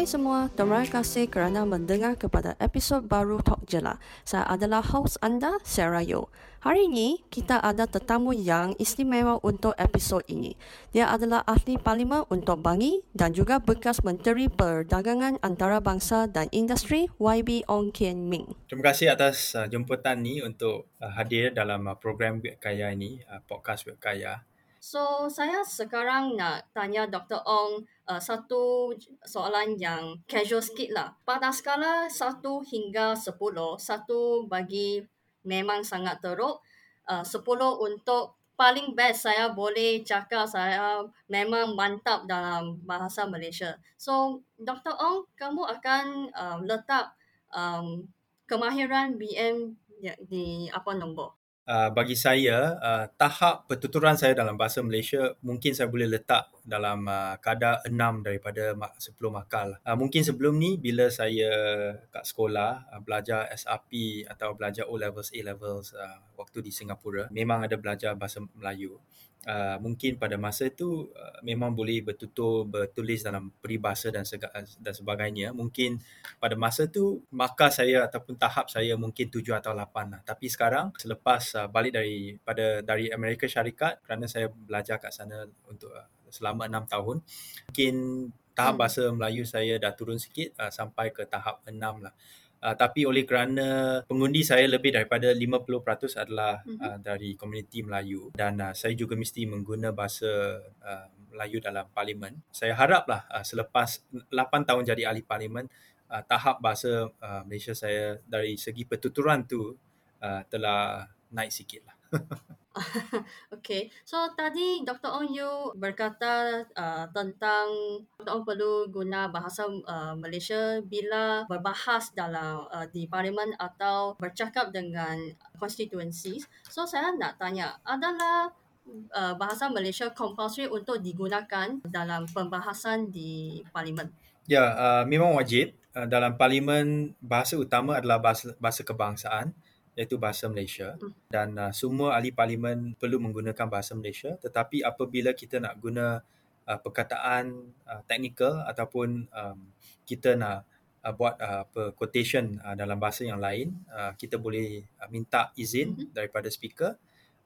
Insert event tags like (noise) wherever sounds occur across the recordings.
Hai semua, terima kasih kerana mendengar kepada episod baru Talk Jela. Saya adalah host anda, Sarah Yo. Hari ini, kita ada tetamu yang istimewa untuk episod ini. Dia adalah ahli parlimen untuk Bangi dan juga bekas Menteri Perdagangan Antarabangsa dan Industri YB Ong Kian Ming. Terima kasih atas uh, jemputan ni untuk uh, hadir dalam uh, program Web Kaya ini, uh, podcast Web Kaya. So, saya sekarang nak tanya Dr. Ong uh, satu soalan yang casual sikit lah. Pada skala 1 hingga 10, 1 bagi memang sangat teruk, uh, 10 untuk paling best saya boleh cakap saya memang mantap dalam bahasa Malaysia. So, Dr. Ong, kamu akan uh, letak um, kemahiran BM di apa nombor? Uh, bagi saya, uh, tahap pertuturan saya dalam bahasa Malaysia mungkin saya boleh letak dalam uh, kadar 6 daripada 10 makal. Uh, mungkin sebelum ni bila saya kat sekolah uh, belajar SRP atau belajar O levels, A levels uh, waktu di Singapura, memang ada belajar bahasa Melayu. Uh, mungkin pada masa itu uh, memang boleh bertutur bertulis dalam peribahasa dan sega, dan sebagainya. Mungkin pada masa itu maka saya ataupun tahap saya mungkin tujuh atau lapan lah. Tapi sekarang selepas uh, balik dari pada dari Amerika Syarikat kerana saya belajar kat sana untuk uh, selama enam tahun mungkin tahap hmm. bahasa Melayu saya dah turun sikit uh, sampai ke tahap enam lah Uh, tapi oleh kerana pengundi saya lebih daripada 50% adalah mm-hmm. uh, dari komuniti Melayu dan uh, saya juga mesti mengguna bahasa uh, Melayu dalam parlimen. Saya haraplah uh, selepas 8 tahun jadi ahli parlimen uh, tahap bahasa uh, Malaysia saya dari segi pertuturan tu uh, telah naik sikit lah. (laughs) (laughs) okay, so tadi Dr. Ong Yu berkata uh, tentang Dr. Ong perlu guna bahasa uh, Malaysia bila berbahas dalam uh, di parlimen atau bercakap dengan constituencies. So saya nak tanya, adalah uh, bahasa Malaysia compulsory untuk digunakan dalam pembahasan di parlimen? Ya, uh, memang wajib. Uh, dalam parlimen bahasa utama adalah bahasa bahasa kebangsaan iaitu bahasa Malaysia hmm. dan uh, semua ahli parlimen perlu menggunakan bahasa Malaysia tetapi apabila kita nak guna uh, perkataan uh, teknikal ataupun um, kita nak uh, buat uh, apa quotation uh, dalam bahasa yang lain uh, kita boleh uh, minta izin hmm. daripada speaker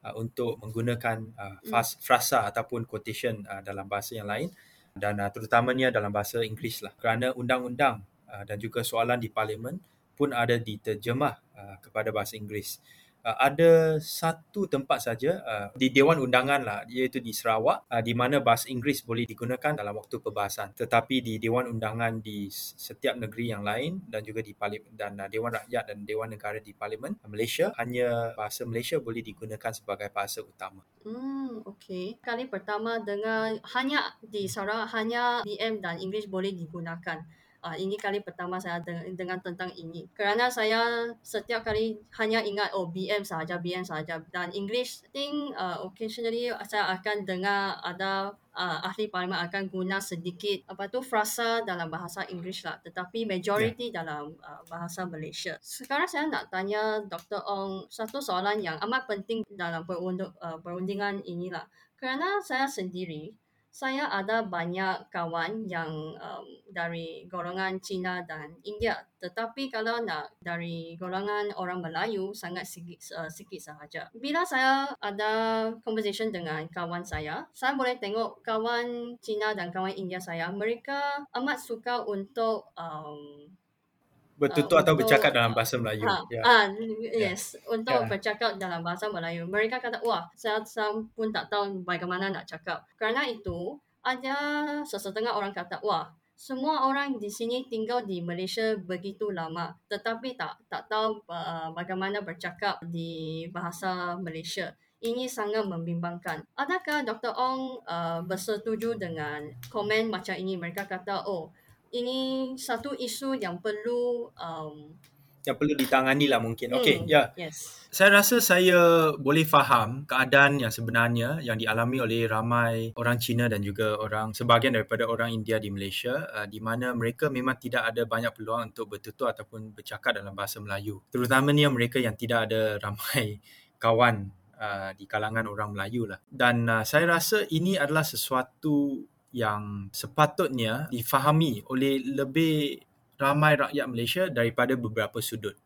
uh, untuk menggunakan uh, hmm. fas, frasa ataupun quotation uh, dalam bahasa yang lain dan uh, terutamanya dalam bahasa Inggeris lah kerana undang-undang uh, dan juga soalan di parlimen pun ada diterjemah uh, kepada bahasa Inggeris. Uh, ada satu tempat saja uh, di Dewan Undangan lah iaitu di Sarawak uh, di mana bahasa Inggeris boleh digunakan dalam waktu perbahasan tetapi di Dewan Undangan di setiap negeri yang lain dan juga di Parlimen dan uh, Dewan Rakyat dan Dewan Negara di Parlimen Malaysia hanya bahasa Malaysia boleh digunakan sebagai bahasa utama. Hmm okey. Kali pertama dengar hanya di Sarawak hanya BM dan Inggeris boleh digunakan uh, ini kali pertama saya deng- dengar tentang ini. Kerana saya setiap kali hanya ingat oh BM sahaja, BM sahaja. Dan English, I think uh, occasionally saya akan dengar ada uh, ahli parlimen akan guna sedikit apa tu frasa dalam bahasa English lah. Tetapi majority yeah. dalam uh, bahasa Malaysia. Sekarang saya nak tanya Dr. Ong satu soalan yang amat penting dalam perund- uh, perundingan inilah. Kerana saya sendiri saya ada banyak kawan yang um, dari golongan Cina dan India. Tetapi kalau nak dari golongan orang Melayu, sangat sikit, uh, sikit sahaja. Bila saya ada conversation dengan kawan saya, saya boleh tengok kawan Cina dan kawan India saya, mereka amat suka untuk um, bertutur uh, atau untuk, bercakap dalam bahasa Melayu. Ah, yeah. ah yes, yeah. untuk yeah. bercakap dalam bahasa Melayu. Mereka kata, wah, saya, saya pun tak tahu bagaimana nak cakap. Kerana itu, ada sesetengah orang kata, wah, semua orang di sini tinggal di Malaysia begitu lama, tetapi tak tak tahu uh, bagaimana bercakap di bahasa Malaysia. Ini sangat membimbangkan. Adakah Dr. Ong uh, bersetuju dengan komen macam ini? Mereka kata, oh, ini satu isu yang perlu um, yang perlu ditangani lah mungkin. Hmm, Okey, ya. Yes. Saya rasa saya boleh faham keadaan yang sebenarnya yang dialami oleh ramai orang Cina dan juga orang sebahagian daripada orang India di Malaysia uh, di mana mereka memang tidak ada banyak peluang untuk bertutur ataupun bercakap dalam bahasa Melayu. Terutamanya mereka yang tidak ada ramai (laughs) kawan uh, di kalangan orang Melayu lah. Dan uh, saya rasa ini adalah sesuatu yang sepatutnya difahami oleh lebih ramai rakyat Malaysia daripada beberapa sudut.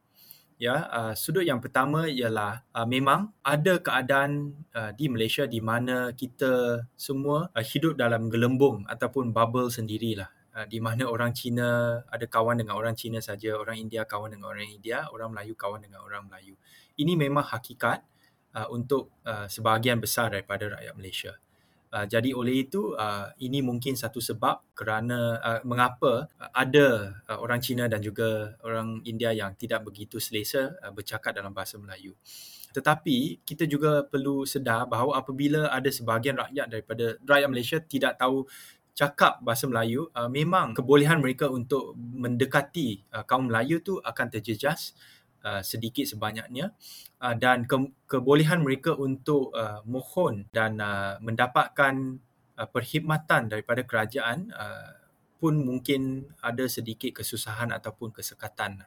Ya, uh, sudut yang pertama ialah uh, memang ada keadaan uh, di Malaysia di mana kita semua uh, hidup dalam gelembung ataupun bubble sendirilah. Uh, di mana orang Cina ada kawan dengan orang Cina saja, orang India kawan dengan orang India, orang Melayu kawan dengan orang Melayu. Ini memang hakikat uh, untuk uh, sebahagian besar daripada rakyat Malaysia. Uh, jadi oleh itu uh, ini mungkin satu sebab kerana uh, mengapa uh, ada uh, orang Cina dan juga orang India yang tidak begitu selesa uh, bercakap dalam bahasa Melayu. Tetapi kita juga perlu sedar bahawa apabila ada sebahagian rakyat daripada rakyat Malaysia tidak tahu cakap bahasa Melayu, uh, memang kebolehan mereka untuk mendekati uh, kaum Melayu tu akan terjejas uh, sedikit sebanyaknya uh, dan ke- kebolehan mereka untuk uh, mohon dan uh, mendapatkan uh, perkhidmatan daripada kerajaan uh, pun mungkin ada sedikit kesusahan ataupun kesekatan.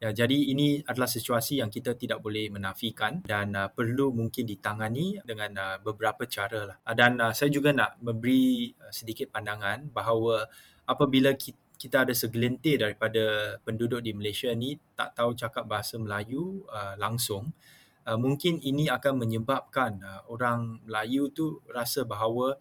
Ya, jadi ini adalah situasi yang kita tidak boleh menafikan dan uh, perlu mungkin ditangani dengan uh, beberapa cara lah. Dan uh, saya juga nak memberi uh, sedikit pandangan bahawa apabila kita kita ada segelintir daripada penduduk di Malaysia ni tak tahu cakap bahasa Melayu uh, langsung uh, mungkin ini akan menyebabkan uh, orang Melayu tu rasa bahawa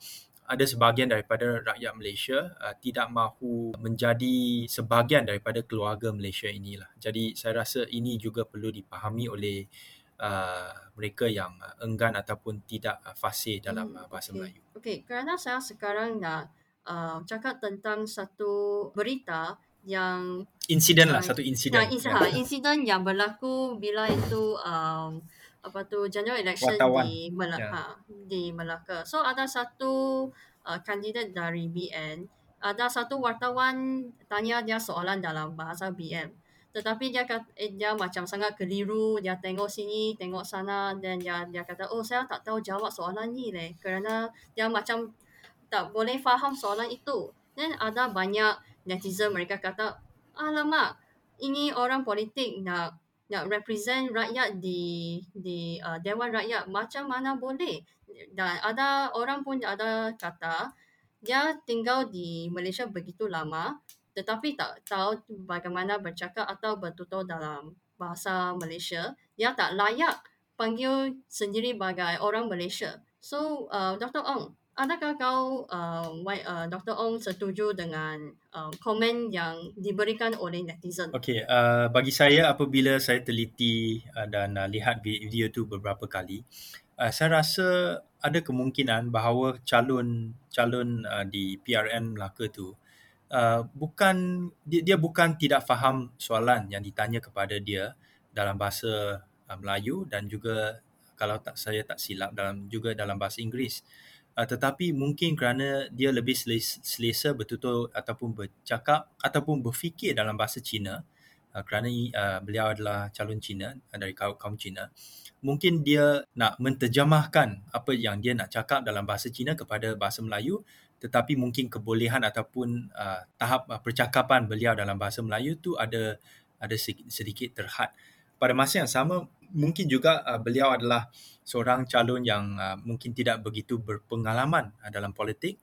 ada sebahagian daripada rakyat Malaysia uh, tidak mahu menjadi sebahagian daripada keluarga Malaysia inilah. Jadi saya rasa ini juga perlu dipahami oleh uh, mereka yang enggan ataupun tidak fasih dalam uh, bahasa okay. Melayu. Okey, kerana saya sekarang nak uh, cakap tentang satu berita yang insiden lah uh, satu insiden. Nah, insiden, ya. insiden yang berlaku bila itu um, apa tu general election Wartawan. di Melaka, ya. di Melaka. So ada satu uh, kandidat dari BN, ada satu wartawan tanya dia soalan dalam bahasa BN. Tetapi dia kata, eh, dia macam sangat keliru, dia tengok sini, tengok sana dan dia dia kata, "Oh, saya tak tahu jawab soalan ni leh." Kerana dia macam tak boleh faham soalan itu. Dan ada banyak netizen mereka kata, "Alamak, ini orang politik nak nak represent rakyat di di uh, Dewan Rakyat macam mana boleh dan ada orang pun ada kata dia tinggal di Malaysia begitu lama tetapi tak tahu bagaimana bercakap atau bertutur dalam bahasa Malaysia dia tak layak panggil sendiri sebagai orang Malaysia so uh, Dr. Ong adakah kau uh, uh, Dr. Ong setuju dengan uh, komen yang diberikan oleh netizen? Okey, uh, bagi saya apabila saya teliti uh, dan uh, lihat video tu beberapa kali, uh, saya rasa ada kemungkinan bahawa calon calon uh, di PRN Melaka tu uh, bukan dia, dia bukan tidak faham soalan yang ditanya kepada dia dalam bahasa uh, Melayu dan juga kalau tak saya tak silap dalam juga dalam bahasa Inggeris. Uh, tetapi mungkin kerana dia lebih selesa, bertutur ataupun bercakap ataupun berfikir dalam bahasa Cina uh, kerana uh, beliau adalah calon Cina uh, dari kaum, kaum Cina mungkin dia nak menterjemahkan apa yang dia nak cakap dalam bahasa Cina kepada bahasa Melayu tetapi mungkin kebolehan ataupun uh, tahap uh, percakapan beliau dalam bahasa Melayu tu ada ada sedikit terhad. Pada masa yang sama mungkin juga uh, beliau adalah seorang calon yang uh, mungkin tidak begitu berpengalaman uh, dalam politik.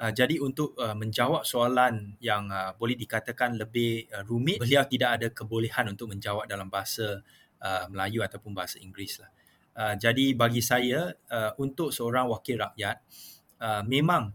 Uh, jadi untuk uh, menjawab soalan yang uh, boleh dikatakan lebih uh, rumit, beliau tidak ada kebolehan untuk menjawab dalam bahasa uh, Melayu ataupun bahasa Inggeris lah. Uh, jadi bagi saya uh, untuk seorang wakil rakyat uh, memang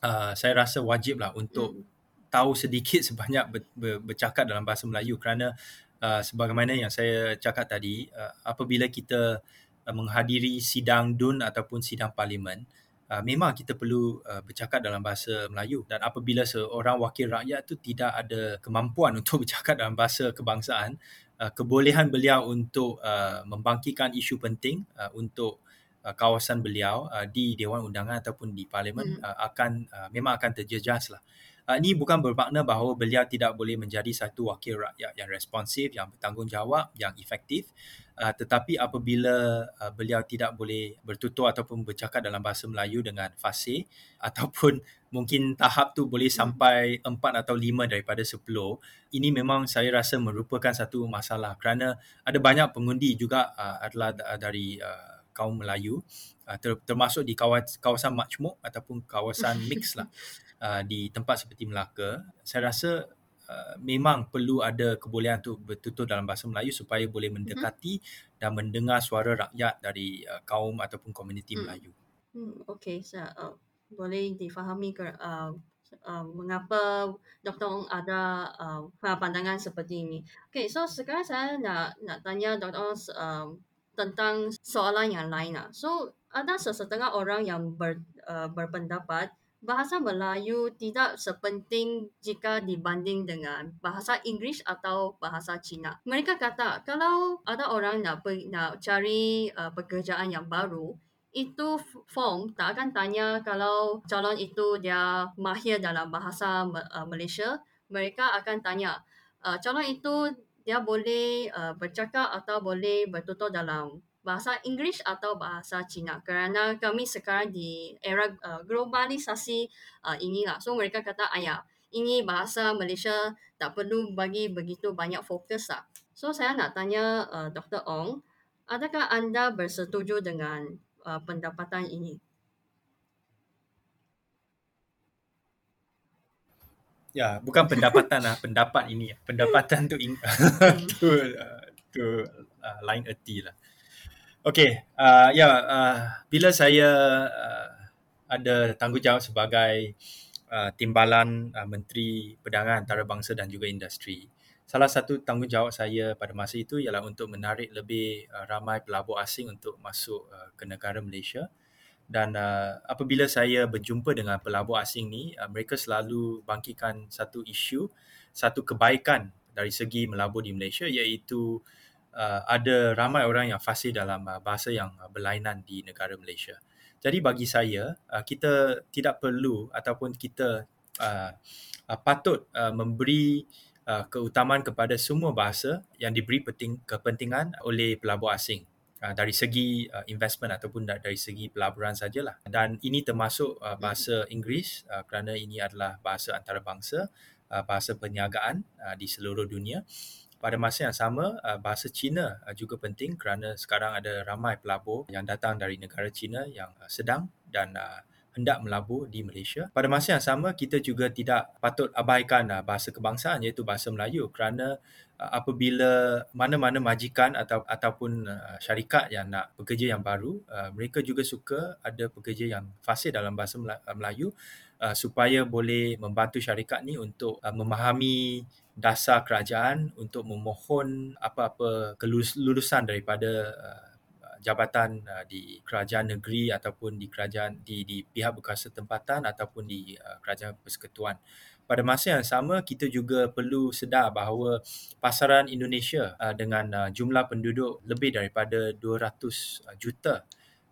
uh, saya rasa wajiblah untuk hmm. tahu sedikit (laughs) sebanyak ber, ber, bercakap dalam bahasa Melayu kerana uh, sebagaimana yang saya cakap tadi uh, apabila kita uh, menghadiri sidang DUN ataupun sidang parlimen uh, memang kita perlu uh, bercakap dalam bahasa Melayu dan apabila seorang wakil rakyat tu tidak ada kemampuan (laughs) untuk bercakap dalam bahasa kebangsaan uh, kebolehan beliau untuk uh, membangkitkan isu penting uh, untuk uh, kawasan beliau uh, di Dewan Undangan ataupun di parlimen hmm. uh, akan uh, memang akan terjejas lah Uh, ini bukan bermakna bahawa beliau tidak boleh menjadi satu wakil rakyat yang responsif, yang bertanggungjawab, yang efektif. Uh, tetapi apabila uh, beliau tidak boleh bertutur ataupun bercakap dalam bahasa Melayu dengan fasih (laughs) ataupun mungkin tahap tu boleh sampai empat atau lima daripada sepuluh, ini memang saya rasa merupakan satu masalah kerana ada banyak pengundi juga uh, adalah dari uh, kaum Melayu uh, termasuk di kawasan, kawasan majmuk ataupun kawasan (laughs) mix lah. Uh, di tempat seperti Melaka, saya rasa uh, memang perlu ada kebolehan untuk bertutur dalam bahasa Melayu supaya boleh mendekati mm-hmm. dan mendengar suara rakyat dari uh, kaum ataupun komuniti mm. Melayu. Hmm, okey, saya uh, boleh difahami ke uh, uh, mengapa Dr. Ong ada uh, pandangan seperti ini. Okey, so sekarang saya nak nak tanya Dr. Ong uh, tentang soalan yang lain lah. So ada sesetengah orang yang ber, uh, berpendapat bahasa Melayu tidak sepenting jika dibanding dengan bahasa Inggeris atau bahasa Cina. Mereka kata kalau ada orang nak nak cari uh, pekerjaan yang baru, itu form tak akan tanya kalau calon itu dia mahir dalam bahasa uh, Malaysia mereka akan tanya uh, calon itu dia boleh uh, bercakap atau boleh bertutur dalam bahasa Inggeris atau bahasa Cina kerana kami sekarang di era uh, globalisasi uh, inilah so mereka kata ayah ini bahasa Malaysia tak perlu bagi begitu banyak fokus lah. So saya nak tanya uh, Dr. Ong, adakah anda bersetuju dengan uh, pendapatan ini. Ya, bukan pendapatan lah, pendapat ini. Pendapatan tu in, (laughs) (laughs) tu uh, tu uh, lain erti lah. Okay, uh, ya, uh, bila saya uh, ada tanggungjawab sebagai uh, timbalan uh, Menteri Perdagangan Antarabangsa dan juga Industri, salah satu tanggungjawab saya pada masa itu ialah untuk menarik lebih uh, ramai pelabur asing untuk masuk uh, ke negara Malaysia. Dan uh, apabila saya berjumpa dengan pelabur asing ni uh, mereka selalu bangkitkan satu isu satu kebaikan dari segi melabur di Malaysia iaitu uh, ada ramai orang yang fasih dalam uh, bahasa yang uh, berlainan di negara Malaysia. Jadi bagi saya uh, kita tidak perlu ataupun kita uh, uh, patut uh, memberi uh, keutamaan kepada semua bahasa yang diberi penting, kepentingan oleh pelabur asing uh, dari segi uh, investment ataupun dari segi pelaburan sajalah. Dan ini termasuk uh, bahasa Inggeris uh, kerana ini adalah bahasa antarabangsa, uh, bahasa perniagaan uh, di seluruh dunia. Pada masa yang sama, uh, bahasa Cina uh, juga penting kerana sekarang ada ramai pelabur yang datang dari negara Cina yang uh, sedang dan hendak melabur di Malaysia. Pada masa yang sama, kita juga tidak patut abaikan bahasa kebangsaan iaitu bahasa Melayu kerana apabila mana-mana majikan atau ataupun syarikat yang nak pekerja yang baru, mereka juga suka ada pekerja yang fasih dalam bahasa Melayu uh, supaya boleh membantu syarikat ni untuk uh, memahami dasar kerajaan untuk memohon apa-apa kelulusan daripada uh, jabatan uh, di kerajaan negeri ataupun di kerajaan di di pihak berkuasa tempatan ataupun di uh, kerajaan persekutuan. Pada masa yang sama kita juga perlu sedar bahawa pasaran Indonesia uh, dengan uh, jumlah penduduk lebih daripada 200 uh, juta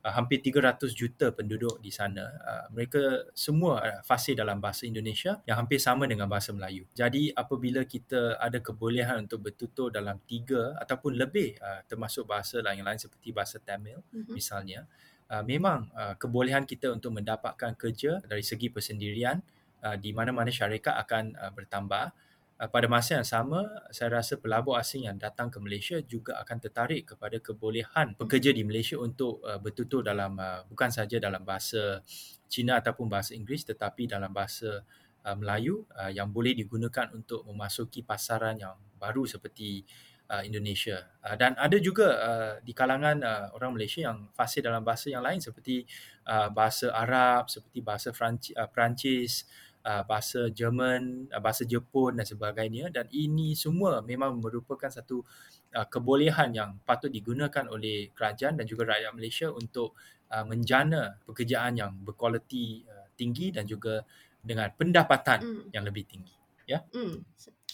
uh, hampir 300 juta penduduk di sana. Uh, mereka semua uh, fasih dalam bahasa Indonesia yang hampir sama dengan bahasa Melayu. Jadi apabila kita ada kebolehan untuk bertutur dalam tiga ataupun lebih uh, termasuk bahasa lain-lain seperti bahasa Tamil mm-hmm. misalnya, uh, memang uh, kebolehan kita untuk mendapatkan kerja dari segi persendirian uh, di mana-mana syarikat akan uh, bertambah. Uh, pada masa yang sama, saya rasa pelabur asing yang datang ke Malaysia juga akan tertarik kepada kebolehan pekerja di Malaysia untuk uh, bertutur dalam uh, bukan saja dalam bahasa Cina ataupun bahasa Inggeris tetapi dalam bahasa uh, Melayu uh, yang boleh digunakan untuk memasuki pasaran yang baru seperti uh, Indonesia. Uh, dan ada juga uh, di kalangan uh, orang Malaysia yang fasih dalam bahasa yang lain seperti uh, bahasa Arab, seperti bahasa Franci- uh, Perancis, uh, bahasa Jerman, uh, bahasa Jepun dan sebagainya dan ini semua memang merupakan satu uh, kebolehan yang patut digunakan oleh kerajaan dan juga rakyat Malaysia untuk uh, menjana pekerjaan yang berkualiti uh, tinggi dan juga dengan pendapatan mm. yang lebih tinggi ya. Mm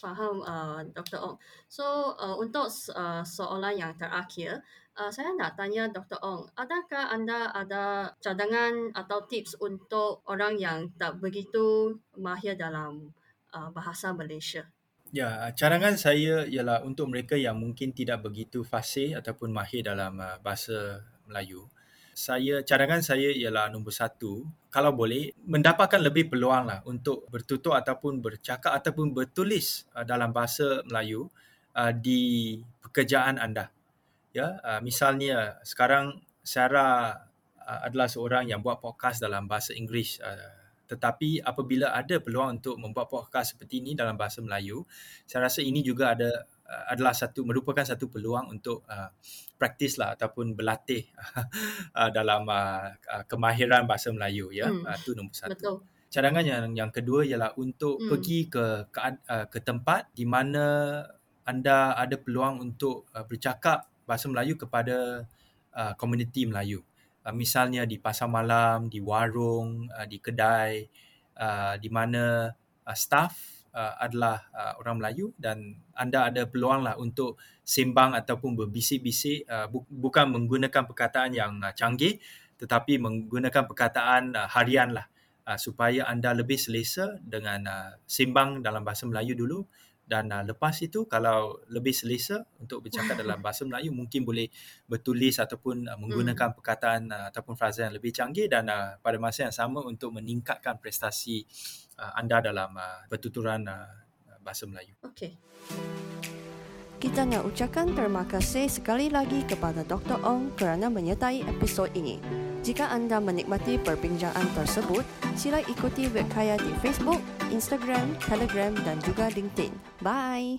faham uh, Dr. Ong. So uh, untuk uh, soalan yang terakhir, uh, saya nak tanya Dr. Ong, adakah anda ada cadangan atau tips untuk orang yang tak begitu mahir dalam uh, bahasa Malaysia? Ya, cadangan saya ialah untuk mereka yang mungkin tidak begitu fasih ataupun mahir dalam uh, bahasa Melayu saya cadangan saya ialah nombor satu. Kalau boleh mendapatkan lebih peluang lah untuk bertutur ataupun bercakap ataupun bertulis uh, dalam bahasa Melayu uh, di pekerjaan anda. Ya uh, misalnya sekarang Sarah adalah seorang yang buat podcast dalam bahasa Inggeris tetapi apabila ada peluang untuk membuat podcast seperti ini dalam bahasa Melayu, saya rasa ini juga ada uh, adalah satu merupakan satu peluang untuk uh, praktis lah ataupun berlatih (laughs) uh, dalam uh, uh, kemahiran bahasa Melayu ya. Hmm. Uh, itu nombor satu. Betul. Cadangan yang yang kedua ialah untuk Hmm. pergi ke ke, uh, ke tempat di mana anda ada peluang untuk uh, bercakap bahasa Melayu kepada uh, komuniti Melayu. Uh, misalnya di pasar malam, di warung, uh, di kedai, uh, di mana uh, staff uh, adalah uh, orang Melayu dan anda ada peluang lah untuk sembang ataupun berbisik-bisik uh, bu- bukan menggunakan perkataan yang uh, canggih tetapi menggunakan perkataan uh, harian lah uh, supaya anda lebih selesa dengan uh, sembang dalam bahasa Melayu dulu dan uh, lepas itu kalau lebih selesa untuk bercakap dalam (laughs) bahasa Melayu mungkin boleh bertulis ataupun uh, menggunakan Hmm. perkataan uh, ataupun frasa yang lebih canggih dan uh, pada masa yang sama untuk meningkatkan prestasi uh, anda dalam uh, pertuturan uh, bahasa Melayu. Okey. Kita nak ucapkan terima kasih sekali lagi kepada Dr. Ong kerana menyertai episod ini. Jika anda menikmati perbincangan tersebut, sila ikuti Webkaya di Facebook, Instagram, Telegram dan juga LinkedIn. Bye!